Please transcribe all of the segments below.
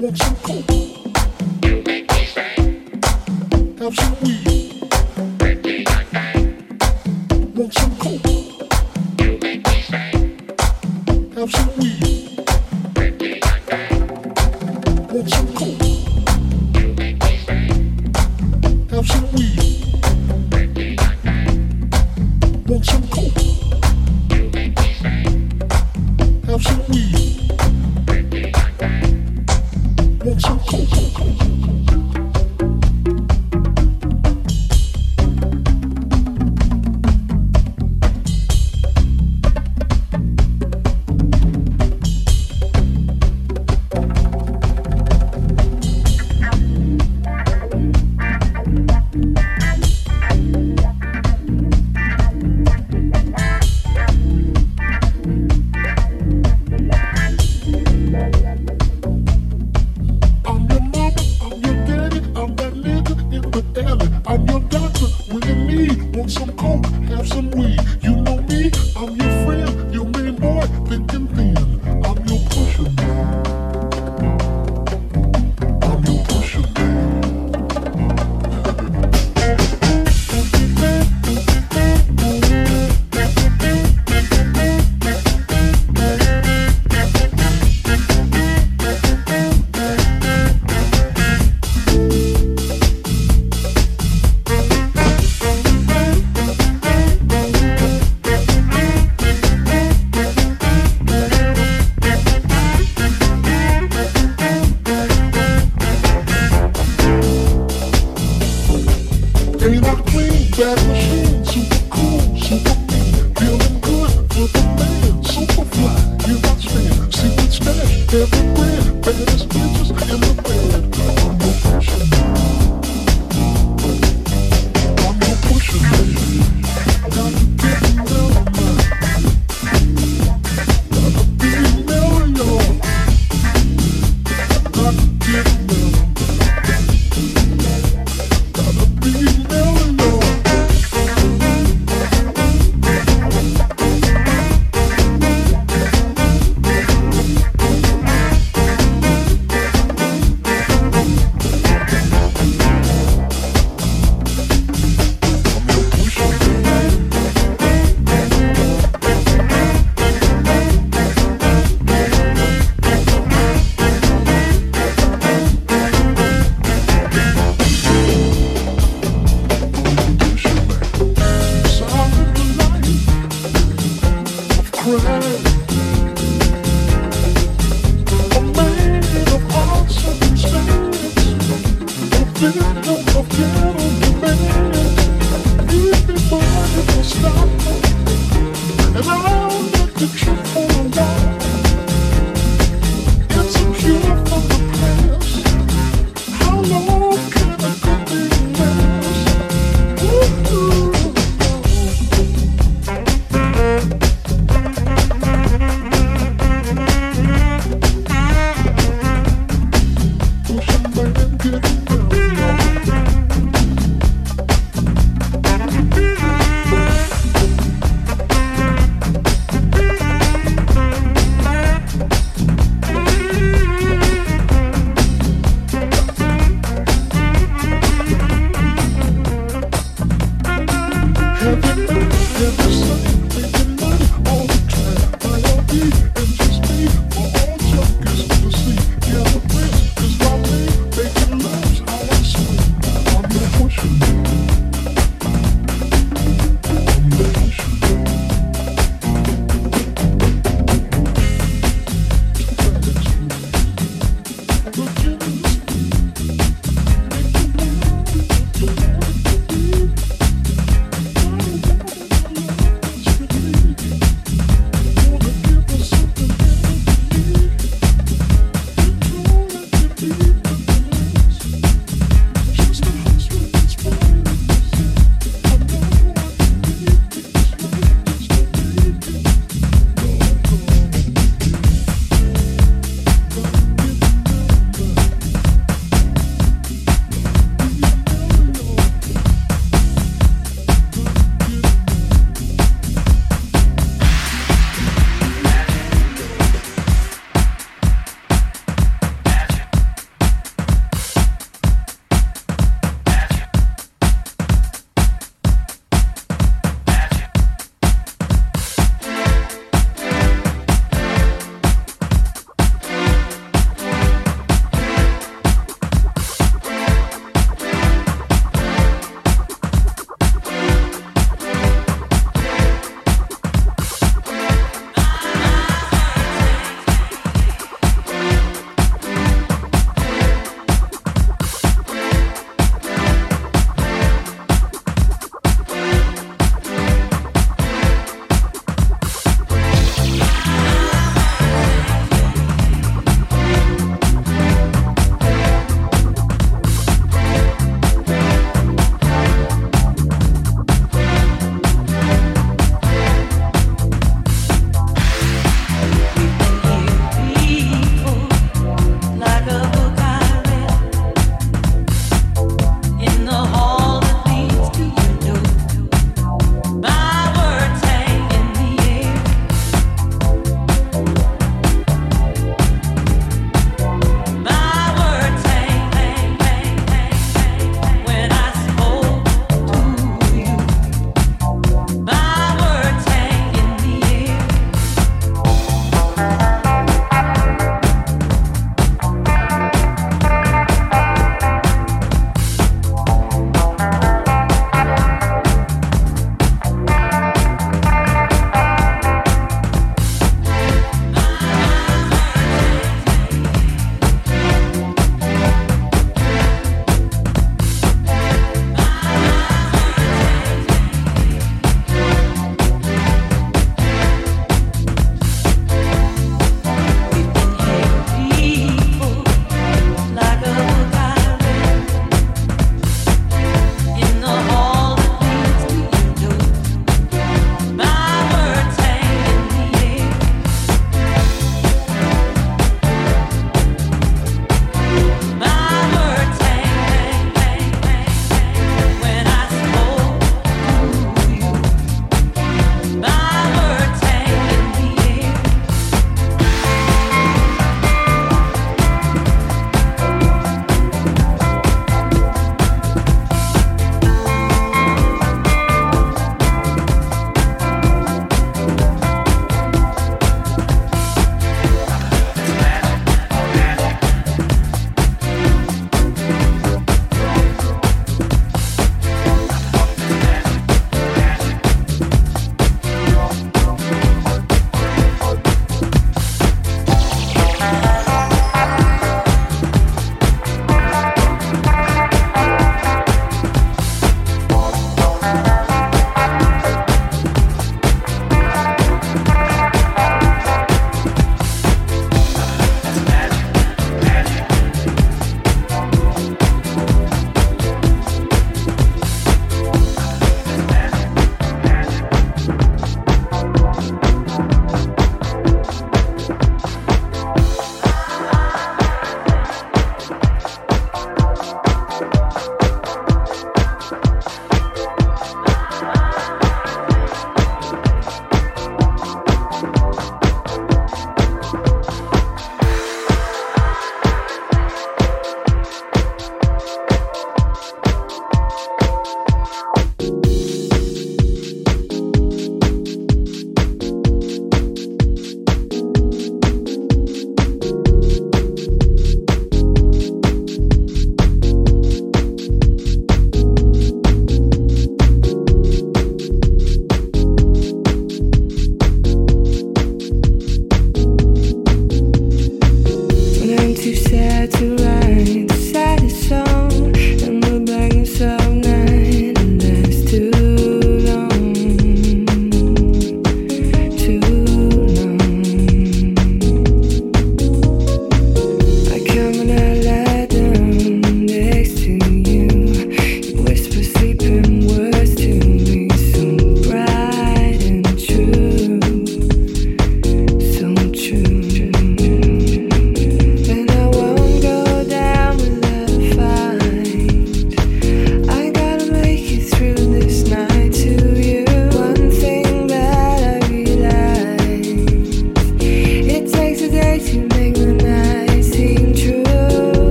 want you coat.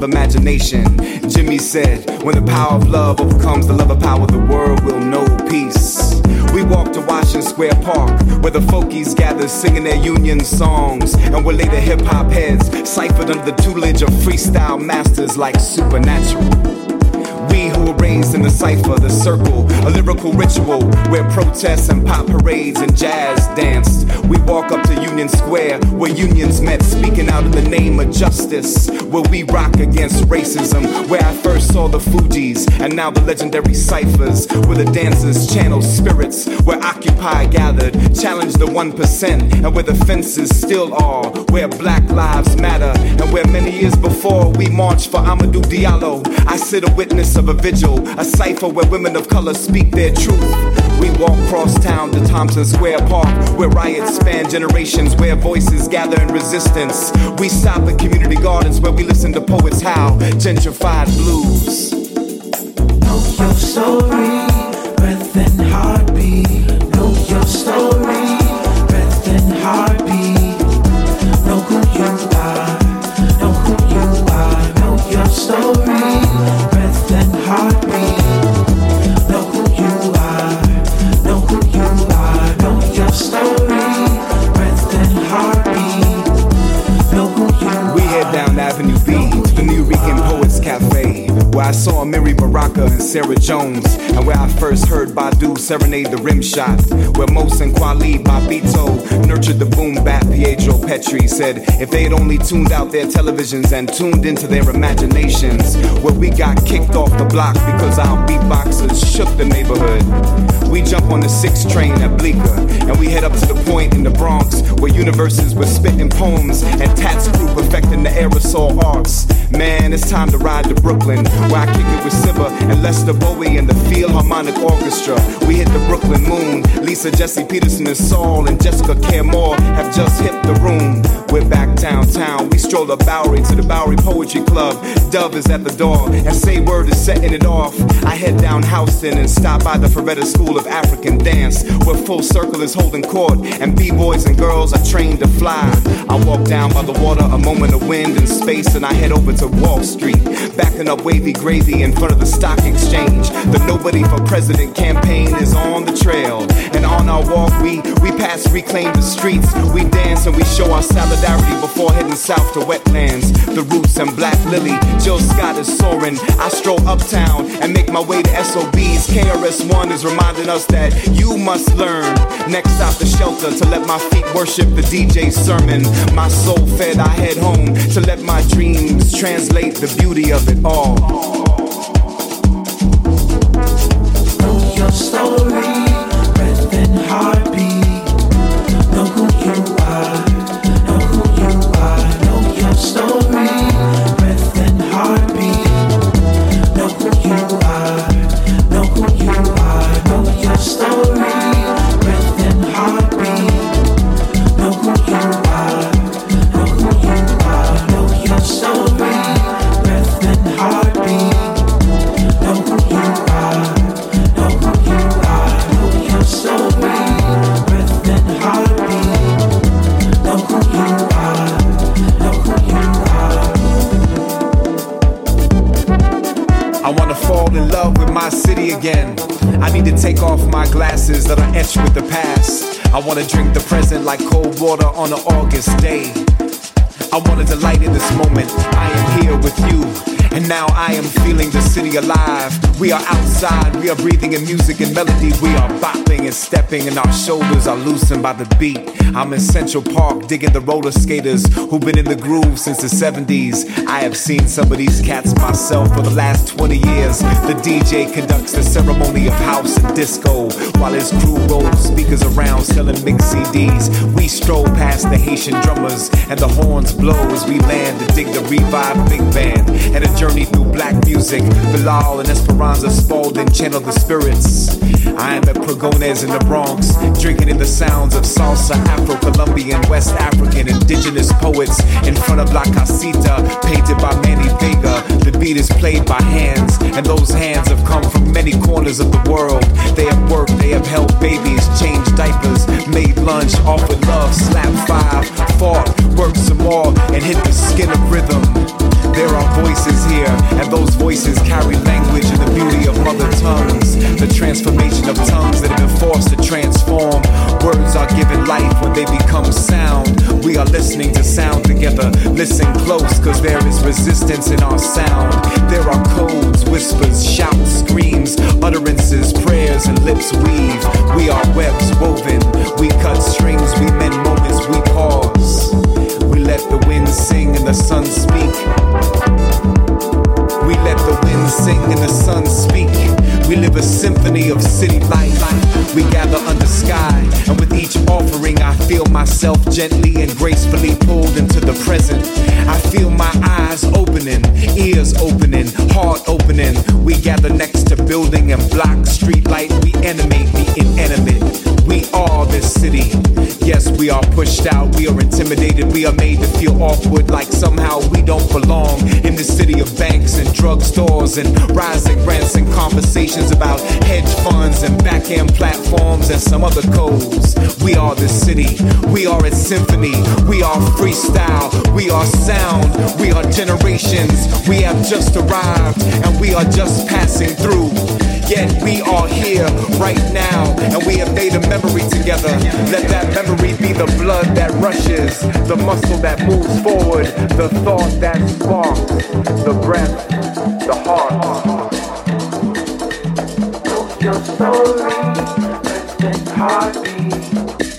Of imagination. Jimi said, when the power of love overcomes the love of power, the world will know peace. We walk to Washington Square Park, where the folkies gather singing their union songs, and where later hip hop heads ciphered under the tutelage of freestyle masters like Supernatural. We who were raised in the cipher, the circle, a lyrical ritual where protests and pop parades and jazz danced. We walk up to Union Square where unions met, speaking out in the name of justice. Where we rock against racism, where I first saw the Fugees and now the legendary ciphers, where the dancers channel spirits, where Occupy gathered, challenged the 1%, and where the fences still are, where black lives matter, and where many years before we marched for Amadou Diallo. I sit a witness of a vigil, a cipher where women of color speak their truth. We walk cross town to Tompkins Square Park, where riots span generations, where voices gather in resistance. We stop at community gardens where we listen to poets howl, gentrified blues. Know your story, breath and heartbeat. Sarah Jones, and where I first heard Badu serenade the rim shot, where Mos and Kweli Bobbito nurtured the boom bap. Pedro Pietri said if they had only tuned out their televisions and tuned into their imaginations, where we got kicked off the block because our beatboxers shook the neighborhood. We jump on the six train at Bleecker, and we head up to the point in the Bronx where universes were spitting poems and TATS CRU affecting the aerosol arts. Man, it's time to ride to Brooklyn, where I kick it with Sibba and Lester Bowie and the Philharmonic Orchestra. We hit the Brooklyn Moon. Liza, Jessie Peterson, and Saul and Jessica Care Moore have just hit the room. We're back downtown. We stroll up Bowery to the Bowery Poetry Club. Dove is at the door, and Say Word is setting it off. I head down Houston and stop by the Fareta School of African Dance, where Full Circle is holding court, and B-boys and girls are trained to fly. I walk down by the water, a moment of wind and space, and I head over to Wall Street, backing up wavy gravy in front of the stock exchange. The Nobody for President campaign is on the trail, and on our walk we we pass reclaim the streets. We dance and we show our solidarity before heading south to wetlands. The Roots and Black Lily, Jill Scott is soaring. I stroll uptown and make my way to SOBs. KRS-One is reminding us that you must learn. Next stop the shelter to let my feet worship the DJ's sermon. My soul fed, I head home to let my dreams translate the beauty of it all. Know your story, I wanna drink the present like cold water on an August day. I wanna delight in this moment. I am here with you. And now I am feeling the city alive. We are outside, we are breathing in music and melody. We are bopping and stepping, and our shoulders are loosened by the beat. I'm in Central Park digging the roller skaters who've been in the groove since the 70s. I have seen some of these cats myself for the last 20 years. The DJ conducts the ceremony of house and disco while his crew rolls speakers around selling mix CDs. We stroll past the Haitian drummers and the horns blow as we land to dig the revive big band and journey through black music. Bilal and Esperanza Spalding channel the spirits. I am at Pregones in the Bronx, drinking in the sounds of salsa, Afro-Colombian, West African, indigenous poets in front of La Casita, painted by Manny Vega. The beat is played by hands, and those hands have come from many corners of the world. They have worked, they have helped babies, changed diapers, made lunch, offered love, slapped five, fought, worked some more, and hit the skin of rhythm. There are voices here, and those voices carry language and the beauty of mother tongues. The transformation of tongues that have been forced to transform. Words are given life when they become sound. We are listening to sound together. Listen close, cause there is resistance in our sound. There are codes, whispers, shouts, screams, utterances, prayers, and lips weave. We are webs woven. We cut strings, we mend moments, we pause. We let the wind sing and the sun speak. We let the wind sing and the sun speak. We live a symphony of city life. We gather under sky, and with each offering, I feel myself gently and gracefully pulled into the present. I feel my eyes opening, ears opening, heart opening. We gather next to building and block, street light. We animate the inanimate. We are this city. Yes, we are pushed out, we are intimidated, we are made to feel awkward like somehow we don't belong in the city of banks and drugstores and rising rents and conversations about hedge funds and backhand platforms and some other codes. We are the city, we are its symphony, we are freestyle, we are sound, we are generations, we have just arrived and we are just passing through. Yet we are here right now, and we have made a memory together. Let that memory be the blood that rushes, the muscle that moves forward, the thought that sparks, the breath, the heart. Your resting heartbeat.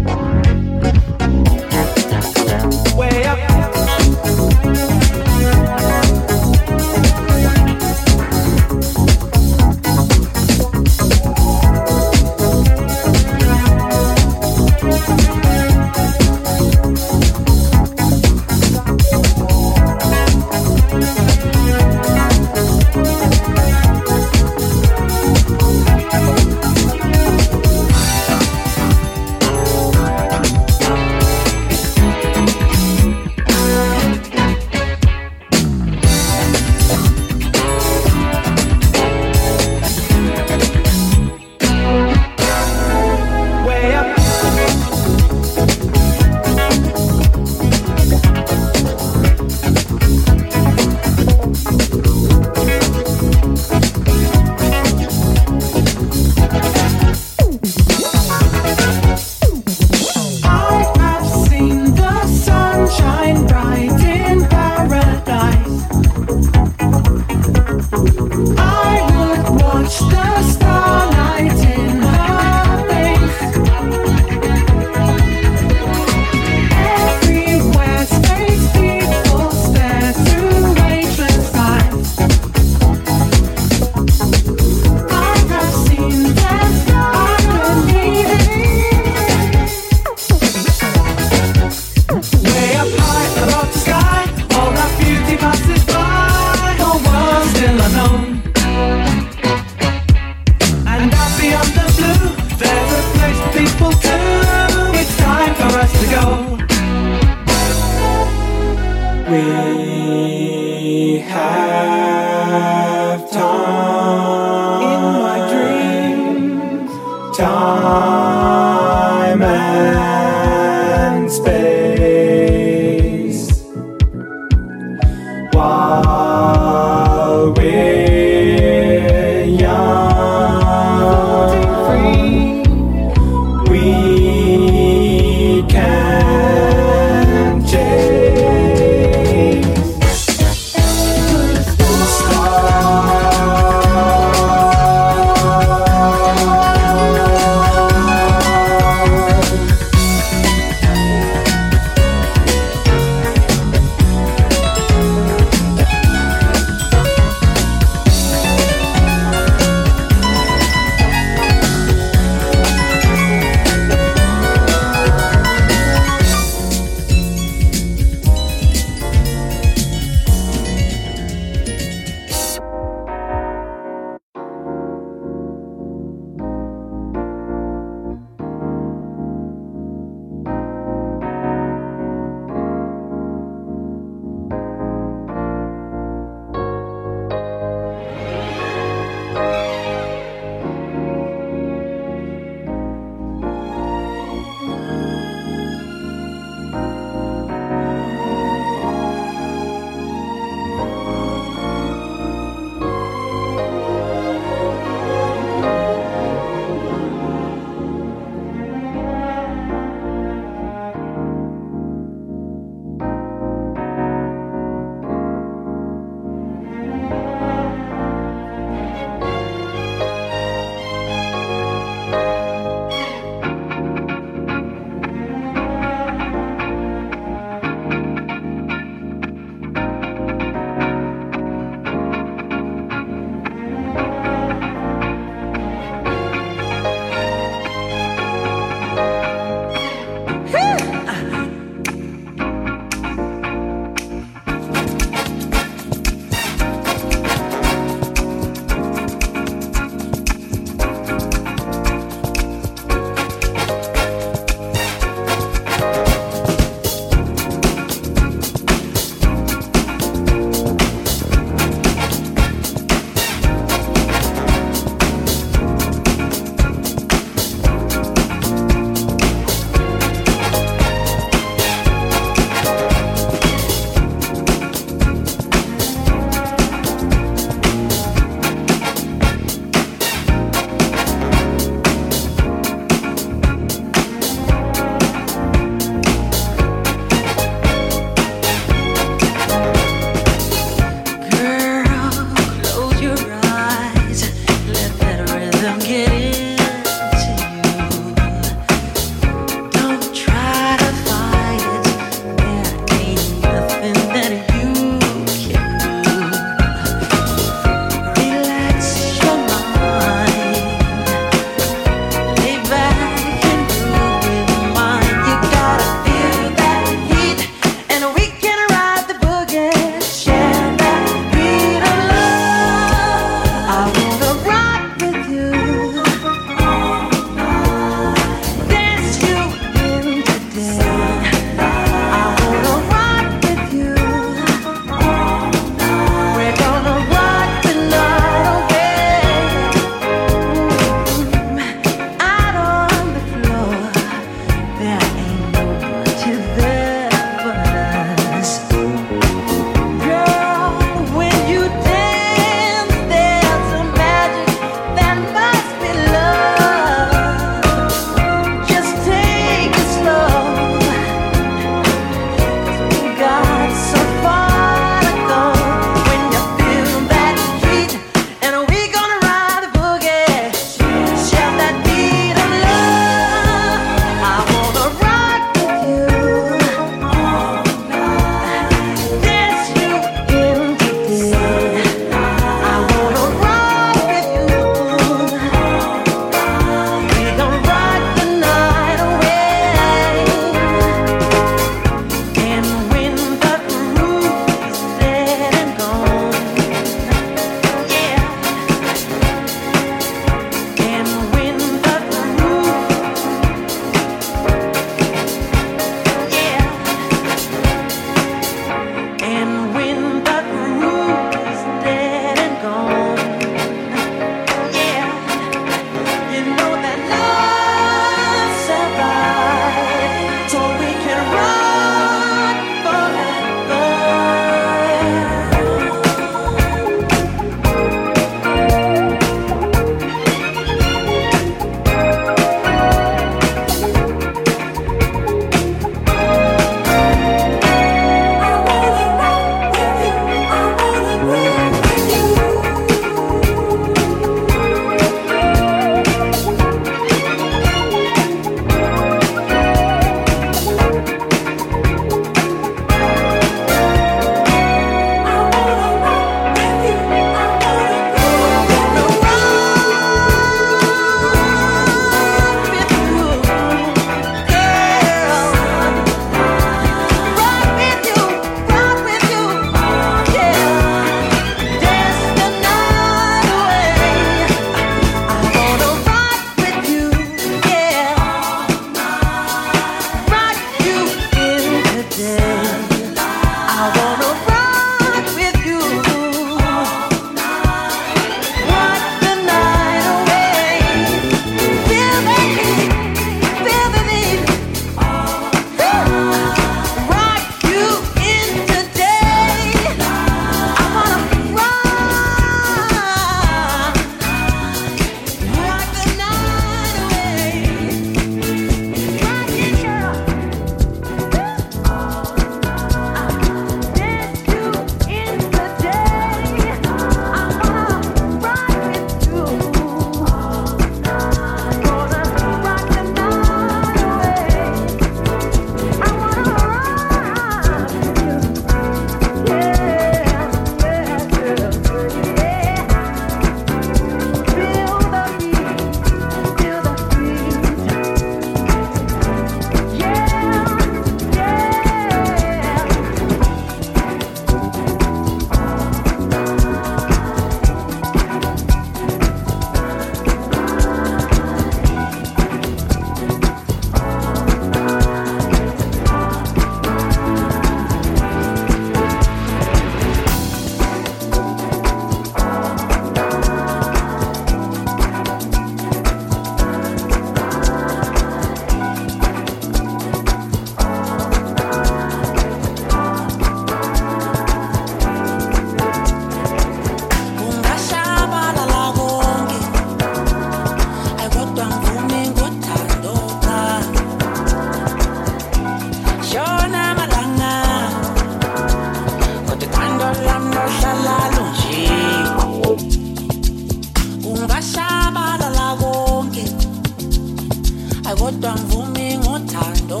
kodwa mvumi ngothando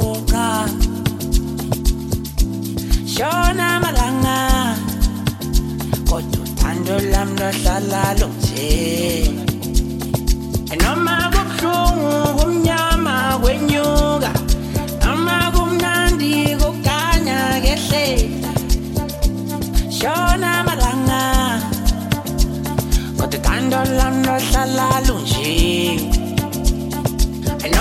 shona malanga kodwa uthando lam lohlala lunje noma kubuhlungu kumnyama kwenyuka noma kumnandi kuganya kehle shona malanga kodwa uthando lam lohlala lunje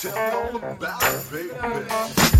Tell me all about it, baby.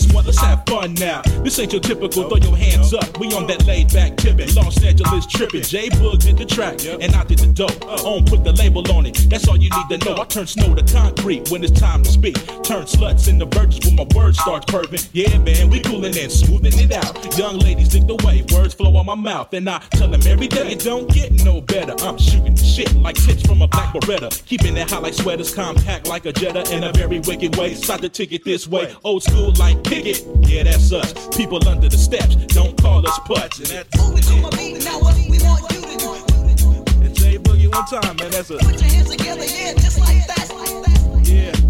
This one, let's have fun now. This ain't your typical throw your hands up. We on that laid back tipping. Los Angeles tripping. J Boog did the track and I did the dope. On put the label on it. That's all you need to know. I turn snow to concrete when it's time to speak. Turn sluts into virgins when my words start perving. Yeah, man, we coolin' and smoothing it out. Young ladies dig the way words flow on my mouth. And I tell them every day it don't get no better. I'm shooting the shit like tips from a black beretta. Keeping it high like sweaters, compact like a Jetta in a very wicked way. side the ticket this way. Old school like kick it. Yeah, that's us. People under the steps don't call us putts. And that's Moving to my beat, now what we want you to do. Boogie one time, man. That's a Put your hands together, yeah, just like that. yeah, like that. Moving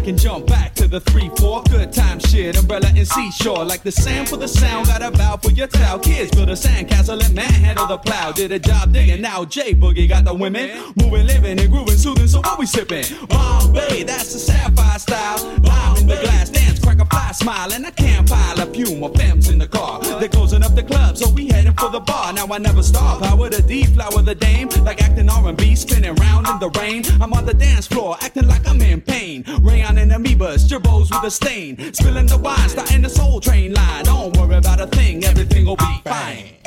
clack and jump back to the 3 4. Good time shit, umbrella and seashore. Like the sand for the sound, got a vow for your towel. Kids build a sandcastle and manhandle the plow. Did a job digging, now J Boogie got the women. Moving, living, and grooving, soothing, so what we sipping? Bombay, that's the sapphire style. Lime in the glass, dance, crack a fly smile, and I can't pile a fume of femmes in the car. They're closing up the club, so we heading for the bar. Now I never stop. Power the D, flower the dame, like acting R&B, spinning round in the rain. I'm on the dance floor, acting like I'm in pain. Rayon and amoebas, gerbos with a stain. Spilling the wine, starting the soul train line. Don't worry about a thing, everything will be fine.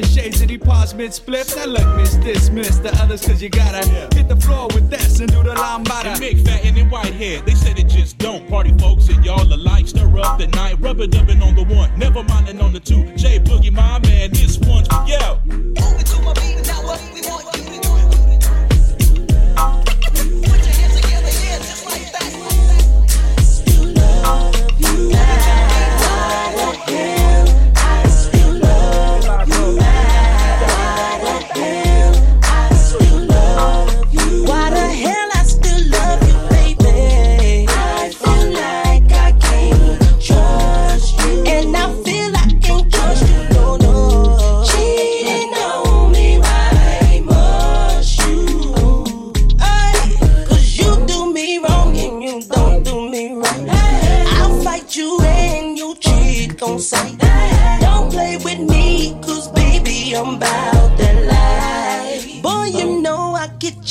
The shades and he paused mid split. Now look, miss, dismiss the others cause you gotta hit the floor with this and do the lambada. And Mick Fattin and hair. they said it just don't. Party folks and y'all alike, stir up the night. Rubber dubbing on the one, never minding on the two. J Boogie, my man, this one's for you. Moving to my beat, now what we want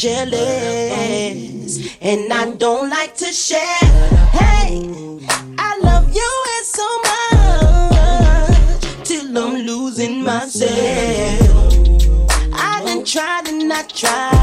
jealous, and I don't like to share. Hey, I love you and so much till I'm losing myself. I done tried and I tried,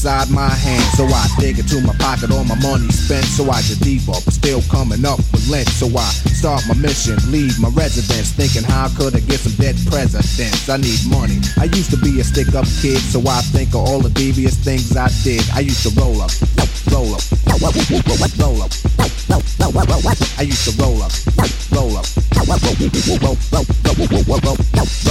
inside my hand. So I dig into my pocket, all my money spent. So I get deeper, but still coming up with lint. So I start my mission, leave my residence. Thinking how could I get some dead presidents? I need money. I used to be a stick up kid, so I think of all the devious things I did. I used to roll up, roll up, roll up. I used to roll up, roll up.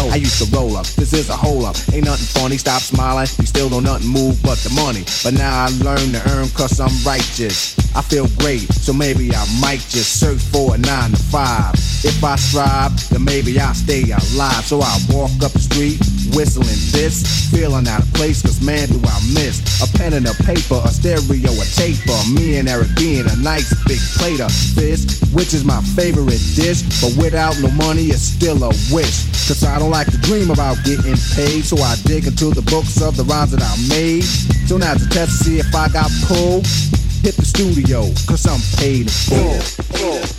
I used to roll up. This is a hole up. Ain't nothing funny. Stop smiling. You still don't nothing move but the money. But now I learn to earn cause I'm righteous. I feel great, so maybe I might just search for a nine to five. If I strive, then maybe I'll stay alive. So I walk up the street, whistling this, feeling out of place, cause man do I miss a pen and a paper, a stereo, a taper. Me and Eric being a nice big plate of fish, which is my favorite dish. But without no money, it's still a wish. Cause I don't like to dream about getting paid, so I dig into the books of the rhymes that I made. So now to test to see if I got pulled, hit the studio, cause I'm paid in full.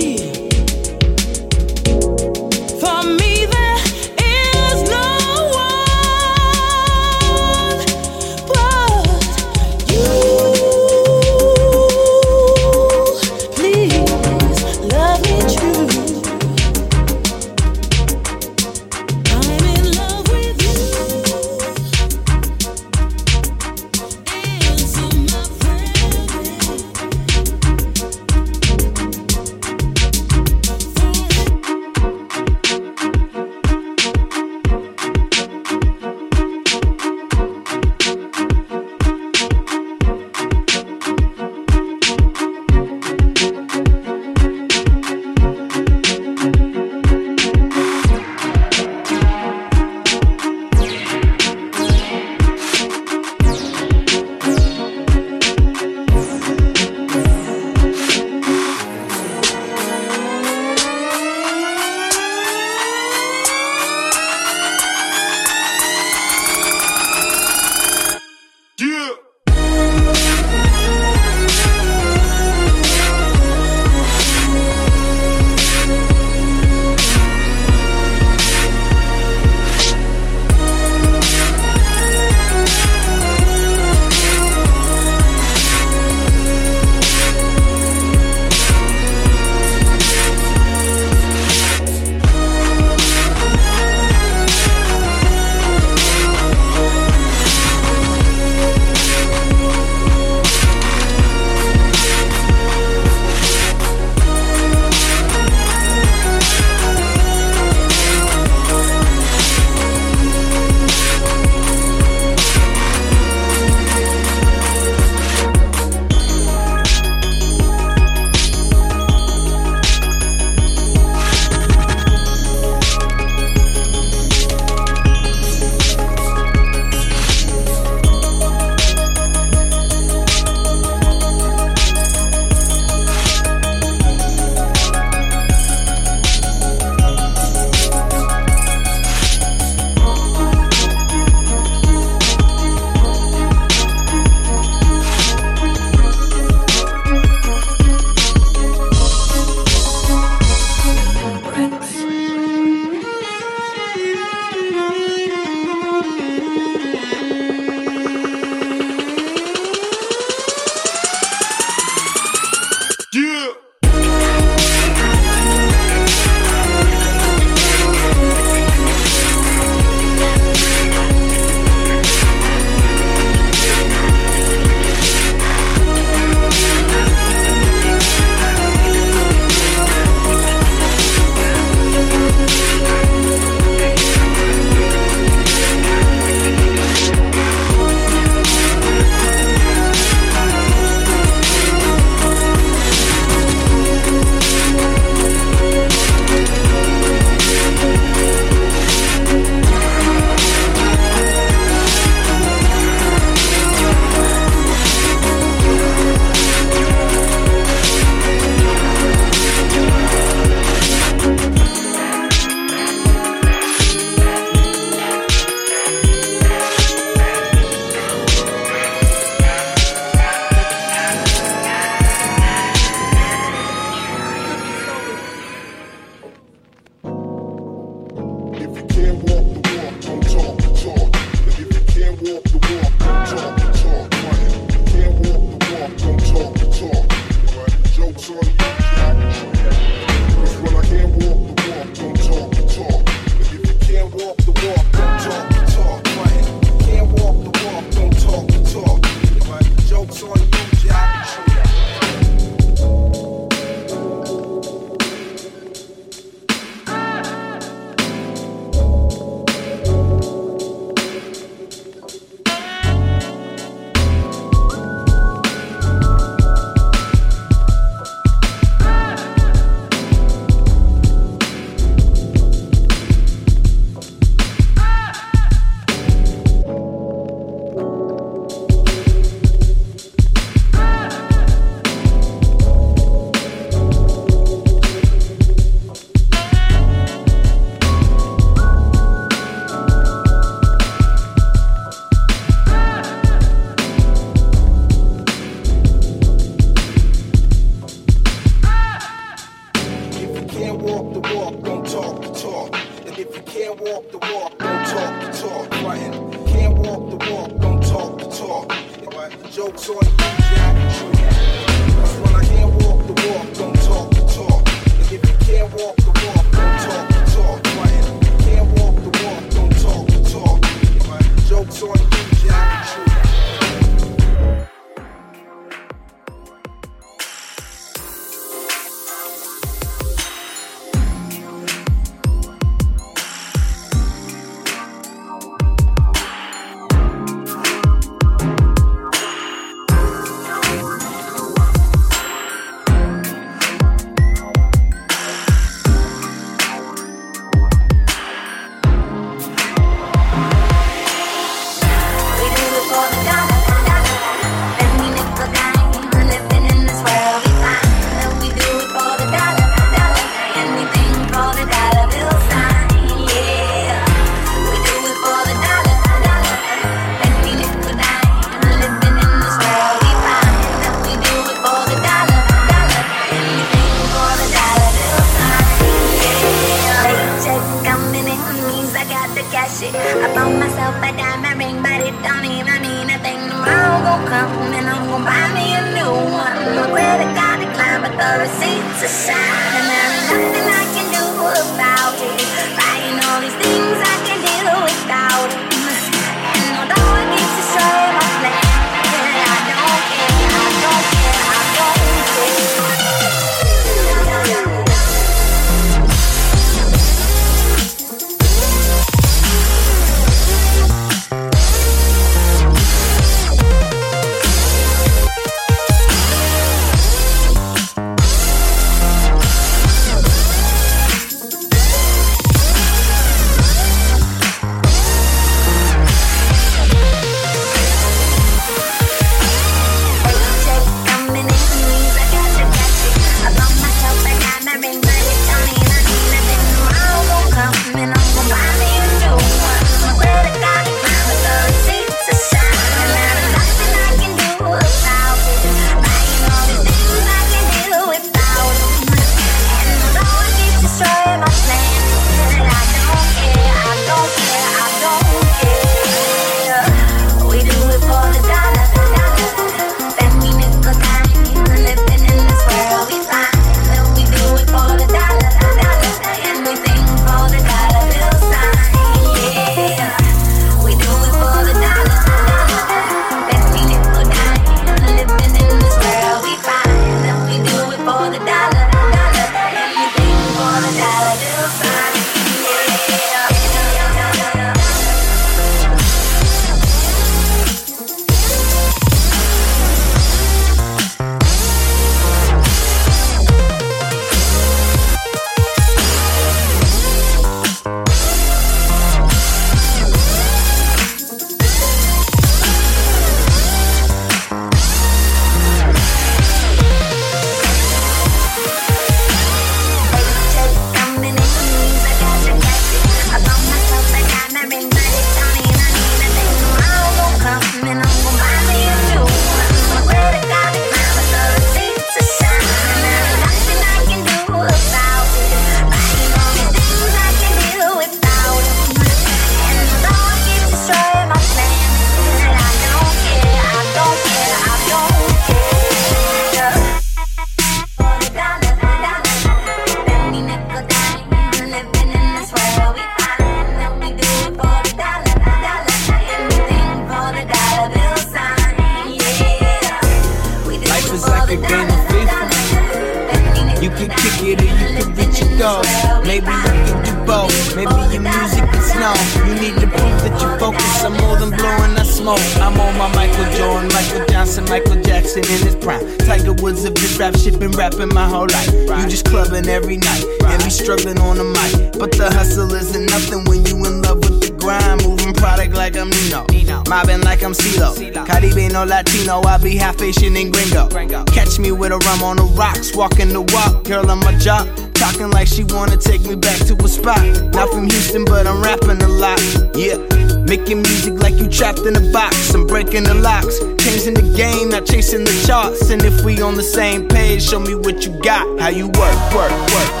you work, work, work.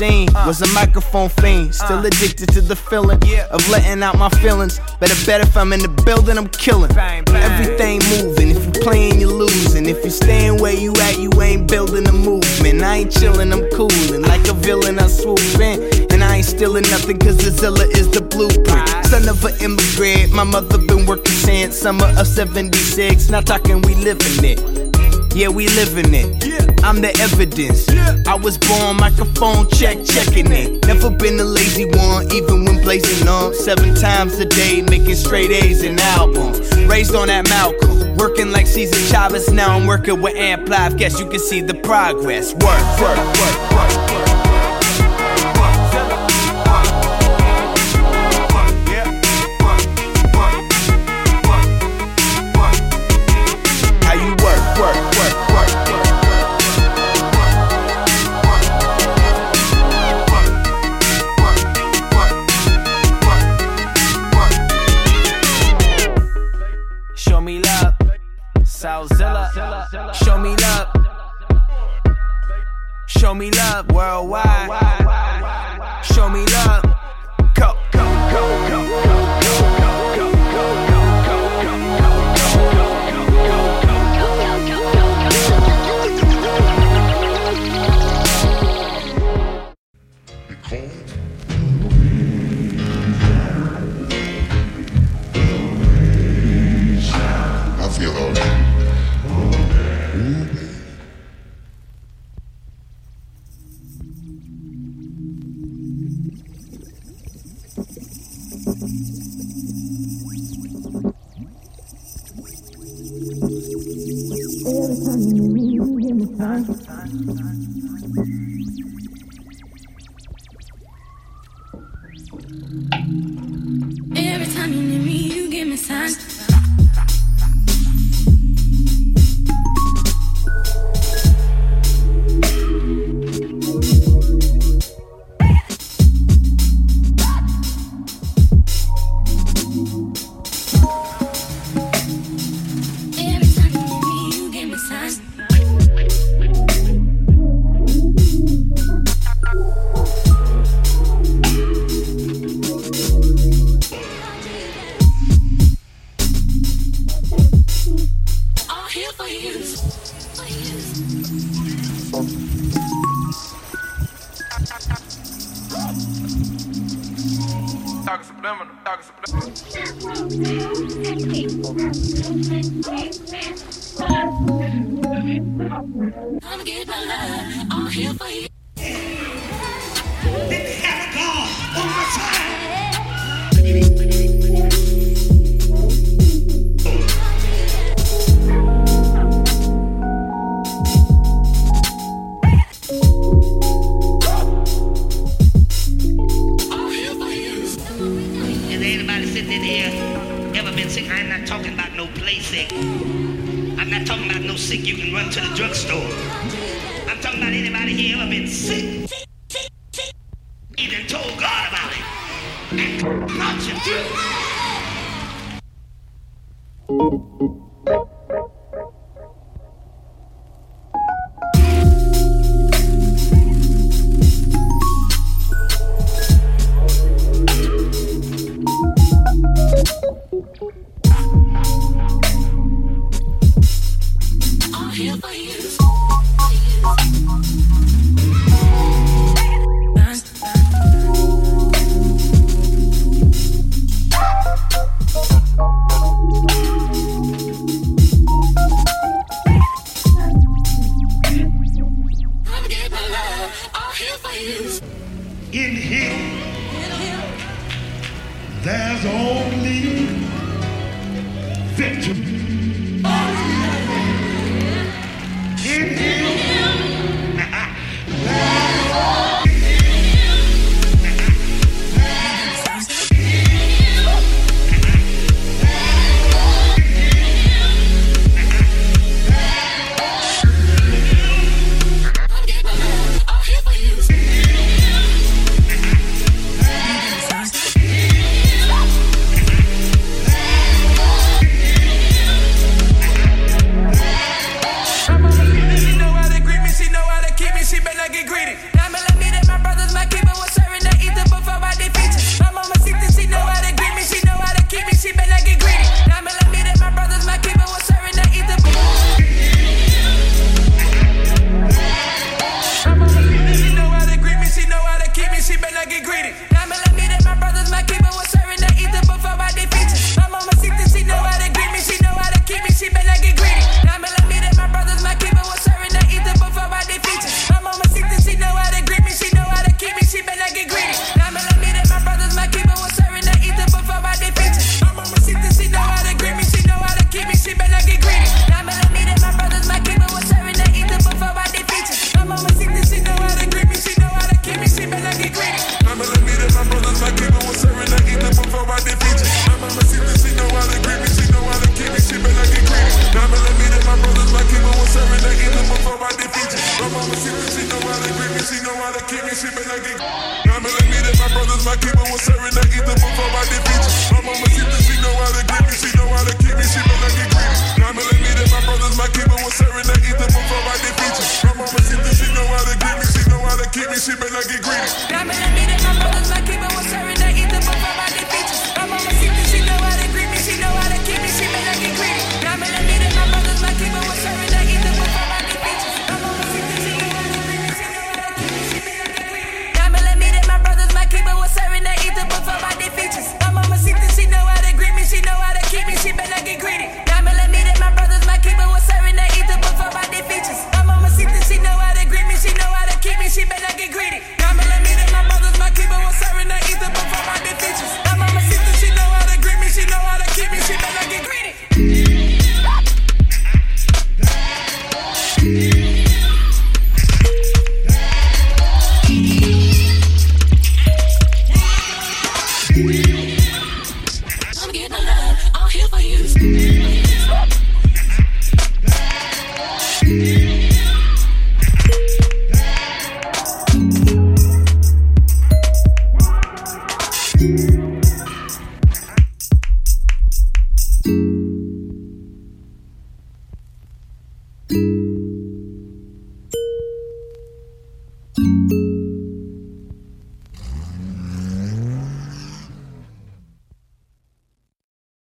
scene. Uh. Was a microphone fiend, uh. still addicted to the feeling of letting out my feelings. Better bet if I'm in the building, I'm killing. Everything moving, if you playing, you're losing. If you staying where you at, you ain't building a movement. I ain't chilling, I'm cooling. Like a villain, I swoop in. And I ain't stealing nothing, cause the Zilla is the blueprint. Son of an immigrant, my mother been working since summer of 76. Not talking, we living it. Yeah, we living it. I'm the evidence. I was born microphone check, checking it. Never been the lazy one, even when blazing on. Seven times a day, making straight A's and albums. Raised on that Malcolm, working like Cesar Chavez. Now I'm working with Amp Live. Guess you can see the progress. Work, work, work, work, work.